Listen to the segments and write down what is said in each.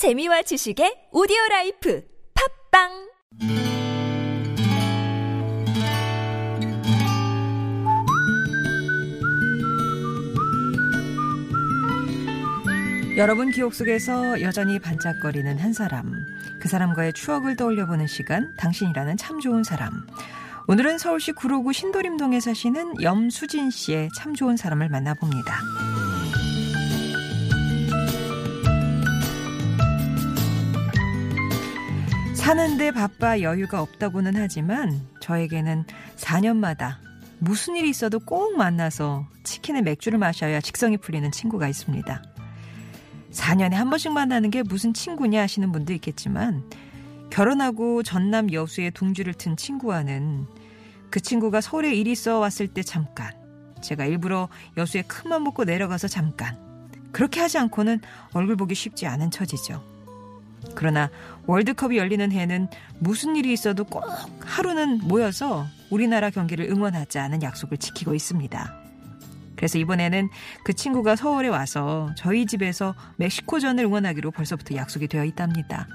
재미와 지식의 오디오 라이프 팟빵 여러분 기억 속에서 여전히 반짝거리는 한 사람. 그 사람과의 추억을 떠올려보는 시간, 당신이라는 참 좋은 사람. 오늘은 서울시 구로구 신도림동에 사시는 염수진 씨의 참 좋은 사람을 만나봅니다. 사는데 바빠 여유가 없다고는 하지만 저에게는 4년마다 무슨 일이 있어도 꼭 만나서 치킨에 맥주를 마셔야 직성이 풀리는 친구가 있습니다. 4년에 한 번씩 만나는 게 무슨 친구냐 하시는 분도 있겠지만 결혼하고 전남 여수에 둥지를 튼 친구와는 그 친구가 서울에 일 있어 왔을 때 잠깐 제가 일부러 여수에 큰맘 먹고 내려가서 잠깐 그렇게 하지 않고는 얼굴 보기 쉽지 않은 처지죠. 그러나 월드컵이 열리는 해는 무슨 일이 있어도 꼭 하루는 모여서 우리나라 경기를 응원하자는 약속을 지키고 있습니다. 그래서 이번에는 그 친구가 서울에 와서 저희 집에서 멕시코전을 응원하기로 벌써부터 약속이 되어 있답니다.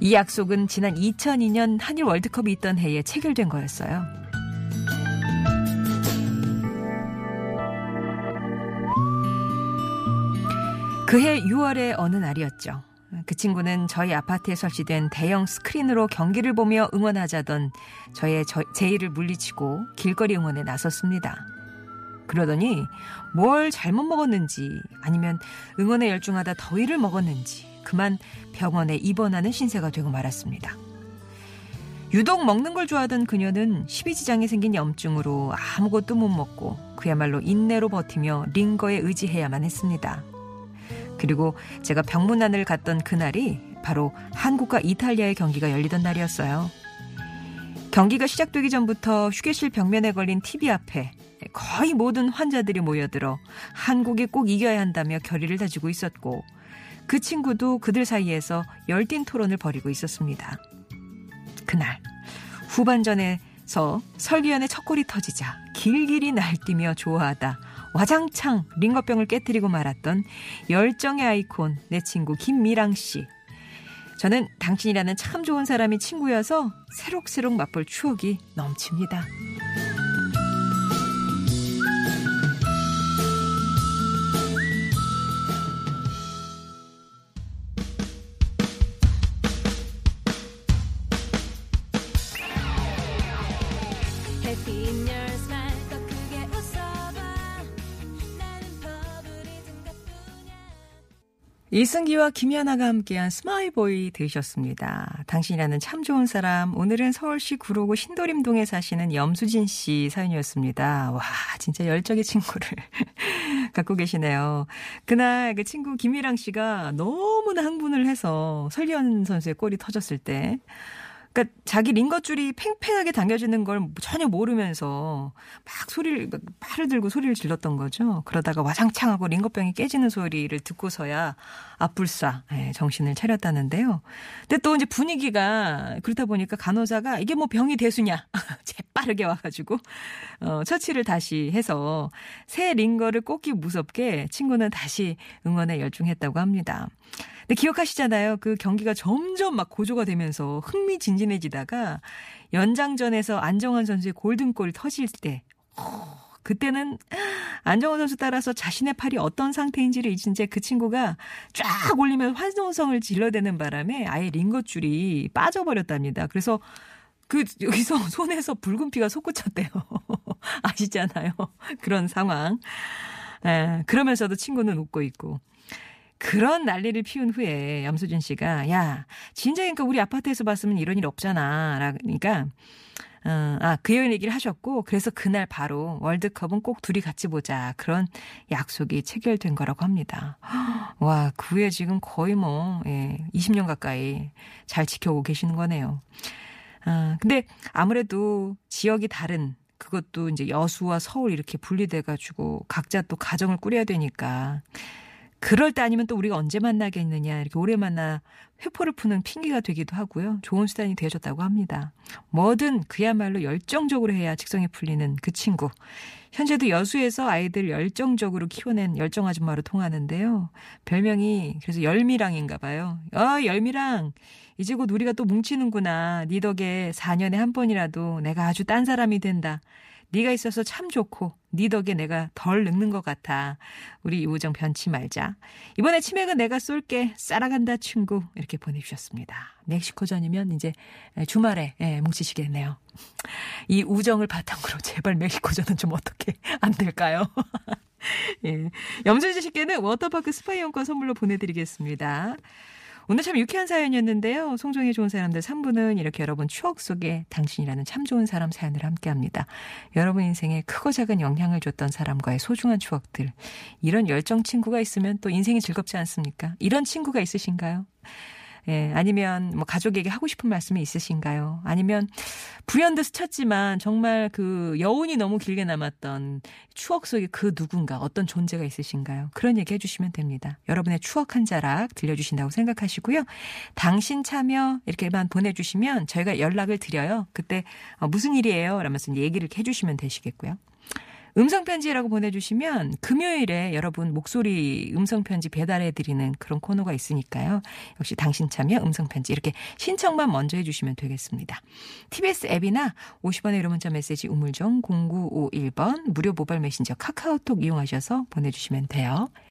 이 약속은 지난 2002년 한일 월드컵이 있던 해에 체결된 거였어요. 그해 6월의 어느 날이었죠. 그 친구는 저희 아파트에 설치된 대형 스크린으로 경기를 보며 응원하자던 저의 저, 제의를 물리치고 길거리 응원에 나섰습니다. 그러더니 뭘 잘못 먹었는지 아니면 응원에 열중하다 더위를 먹었는지 그만 병원에 입원하는 신세가 되고 말았습니다. 유독 먹는 걸 좋아하던 그녀는 십이지장이 생긴 염증으로 아무것도 못 먹고 그야말로 인내로 버티며 링거에 의지해야만 했습니다. 그리고 제가 병문안을 갔던 그날이 바로 한국과 이탈리아의 경기가 열리던 날이었어요. 경기가 시작되기 전부터 휴게실 벽면에 걸린 TV 앞에 거의 모든 환자들이 모여들어 한국이 꼭 이겨야 한다며 결의를 다지고 있었고 그 친구도 그들 사이에서 열띤 토론을 벌이고 있었습니다. 그날 후반전에서 설기현의 첫 골이 터지자 길길이 날뛰며 좋아하다 와장창 링거병을 깨뜨리고 말았던 열정의 아이콘 내 친구 김미랑 씨. 저는 당신이라는 참 좋은 사람이 친구여서 새록새록 맛볼 추억이 넘칩니다. 이승기와 김연아가 함께한 스마일보이 들으셨습니다. 당신이라는 참 좋은 사람. 오늘은 서울시 구로구 신도림동에 사시는 염수진 씨 사연이었습니다. 와, 진짜 열정의 친구를 갖고 계시네요. 그날 그 친구 김미랑 씨가 너무나 흥분을 해서 설기현 선수의 골이 터졌을 때 그러니까 자기 링거줄이 팽팽하게 당겨지는 걸 전혀 모르면서 막 소리를 막 팔을 들고 소리를 질렀던 거죠. 그러다가 와장창하고 링거병이 깨지는 소리를 듣고서야 앞불싸 예, 정신을 차렸다는데요. 근데 또 이제 분위기가 그렇다 보니까 간호사가 이게 뭐 병이 대수냐 재빠르게 와가지고 어, 처치를 다시 해서 새 링거를 꽂기 무섭게 친구는 다시 응원에 열중했다고 합니다. 근데 기억하시잖아요. 그 경기가 점점 막 고조가 되면서 흥미진진 해지다가 연장전에서 안정환 선수의 골든골 터질 때, 어, 그때는 안정환 선수 따라서 자신의 팔이 어떤 상태인지를 채그 친구가 쫙 올리면 환호성을 질러대는 바람에 아예 링거줄이 빠져버렸답니다. 그래서 그 여기서 손에서 붉은 피가 솟구쳤대요. 아시잖아요. 그런 상황. 에, 그러면서도 친구는 웃고 있고. 그런 난리를 피운 후에 염수진 씨가 야 진짜 그러니까 우리 아파트에서 봤으면 이런 일 없잖아. 그러니까 어, 아, 그 여인 얘기를 하셨고, 그래서 그날 바로 월드컵은 꼭 둘이 같이 보자. 그런 약속이 체결된 거라고 합니다. 와, 그 후에 지금 거의 뭐, 예, 20년 가까이 잘 지켜오고 계시는 거네요. 아, 근데 아무래도 지역이 다른, 그것도 이제 여수와 서울 이렇게 분리돼가지고 각자 또 가정을 꾸려야 되니까 그럴 때 아니면 또 우리가 언제 만나겠느냐 이렇게 오래 만나 회포를 푸는 핑계가 되기도 하고요. 좋은 수단이 되어줬다고 합니다. 뭐든 그야말로 열정적으로 해야 직성이 풀리는 그 친구. 현재도 여수에서 아이들 열정적으로 키워낸 열정 아줌마로 통하는데요. 별명이 그래서 열미랑인가 봐요. 어, 열미랑. 이제 곧 우리가 또 뭉치는구나. 네 덕에 4년에 한 번이라도 내가 아주 딴 사람이 된다. 네가 있어서 참 좋고 네 덕에 내가 덜 늙는 것 같아. 우리 이 우정 변치 말자. 이번에 치맥은 내가 쏠게. 싸랑한다 친구. 이렇게 보내주셨습니다. 멕시코전이면 이제 주말에 예, 뭉치시겠네요. 이 우정을 바탕으로 제발 멕시코전은 좀 어떻게 안 될까요? 예. 염준지 씨께는 워터파크 스파 이용권 선물로 보내드리겠습니다. 오늘 참 유쾌한 사연이었는데요. 송정의 좋은 사람들 3부는 이렇게 여러분 추억 속에 당신이라는 참 좋은 사람 사연을 함께 합니다. 여러분 인생에 크고 작은 영향을 줬던 사람과의 소중한 추억들. 이런 열정 친구가 있으면 또 인생이 즐겁지 않습니까? 이런 친구가 있으신가요? 예, 아니면 뭐 가족에게 하고 싶은 말씀이 있으신가요? 아니면 불현듯 스쳤지만 정말 그 여운이 너무 길게 남았던 추억 속에 그 누군가 어떤 존재가 있으신가요? 그런 얘기 해주시면 됩니다. 여러분의 추억 한 자락 들려주신다고 생각하시고요. 당신 참여 이렇게만 보내주시면 저희가 연락을 드려요. 그때 어, 무슨 일이에요? 라면서 얘기를 해주시면 되시겠고요. 음성편지라고 보내주시면 금요일에 여러분 목소리 음성편지 배달해드리는 그런 코너가 있으니까요. 역시 당신 참여 음성편지 이렇게 신청만 먼저 해주시면 되겠습니다. TBS 앱이나 50원의 유료 문자 메시지 우물정 0951번 무료 모바일 메신저 카카오톡 이용하셔서 보내주시면 돼요.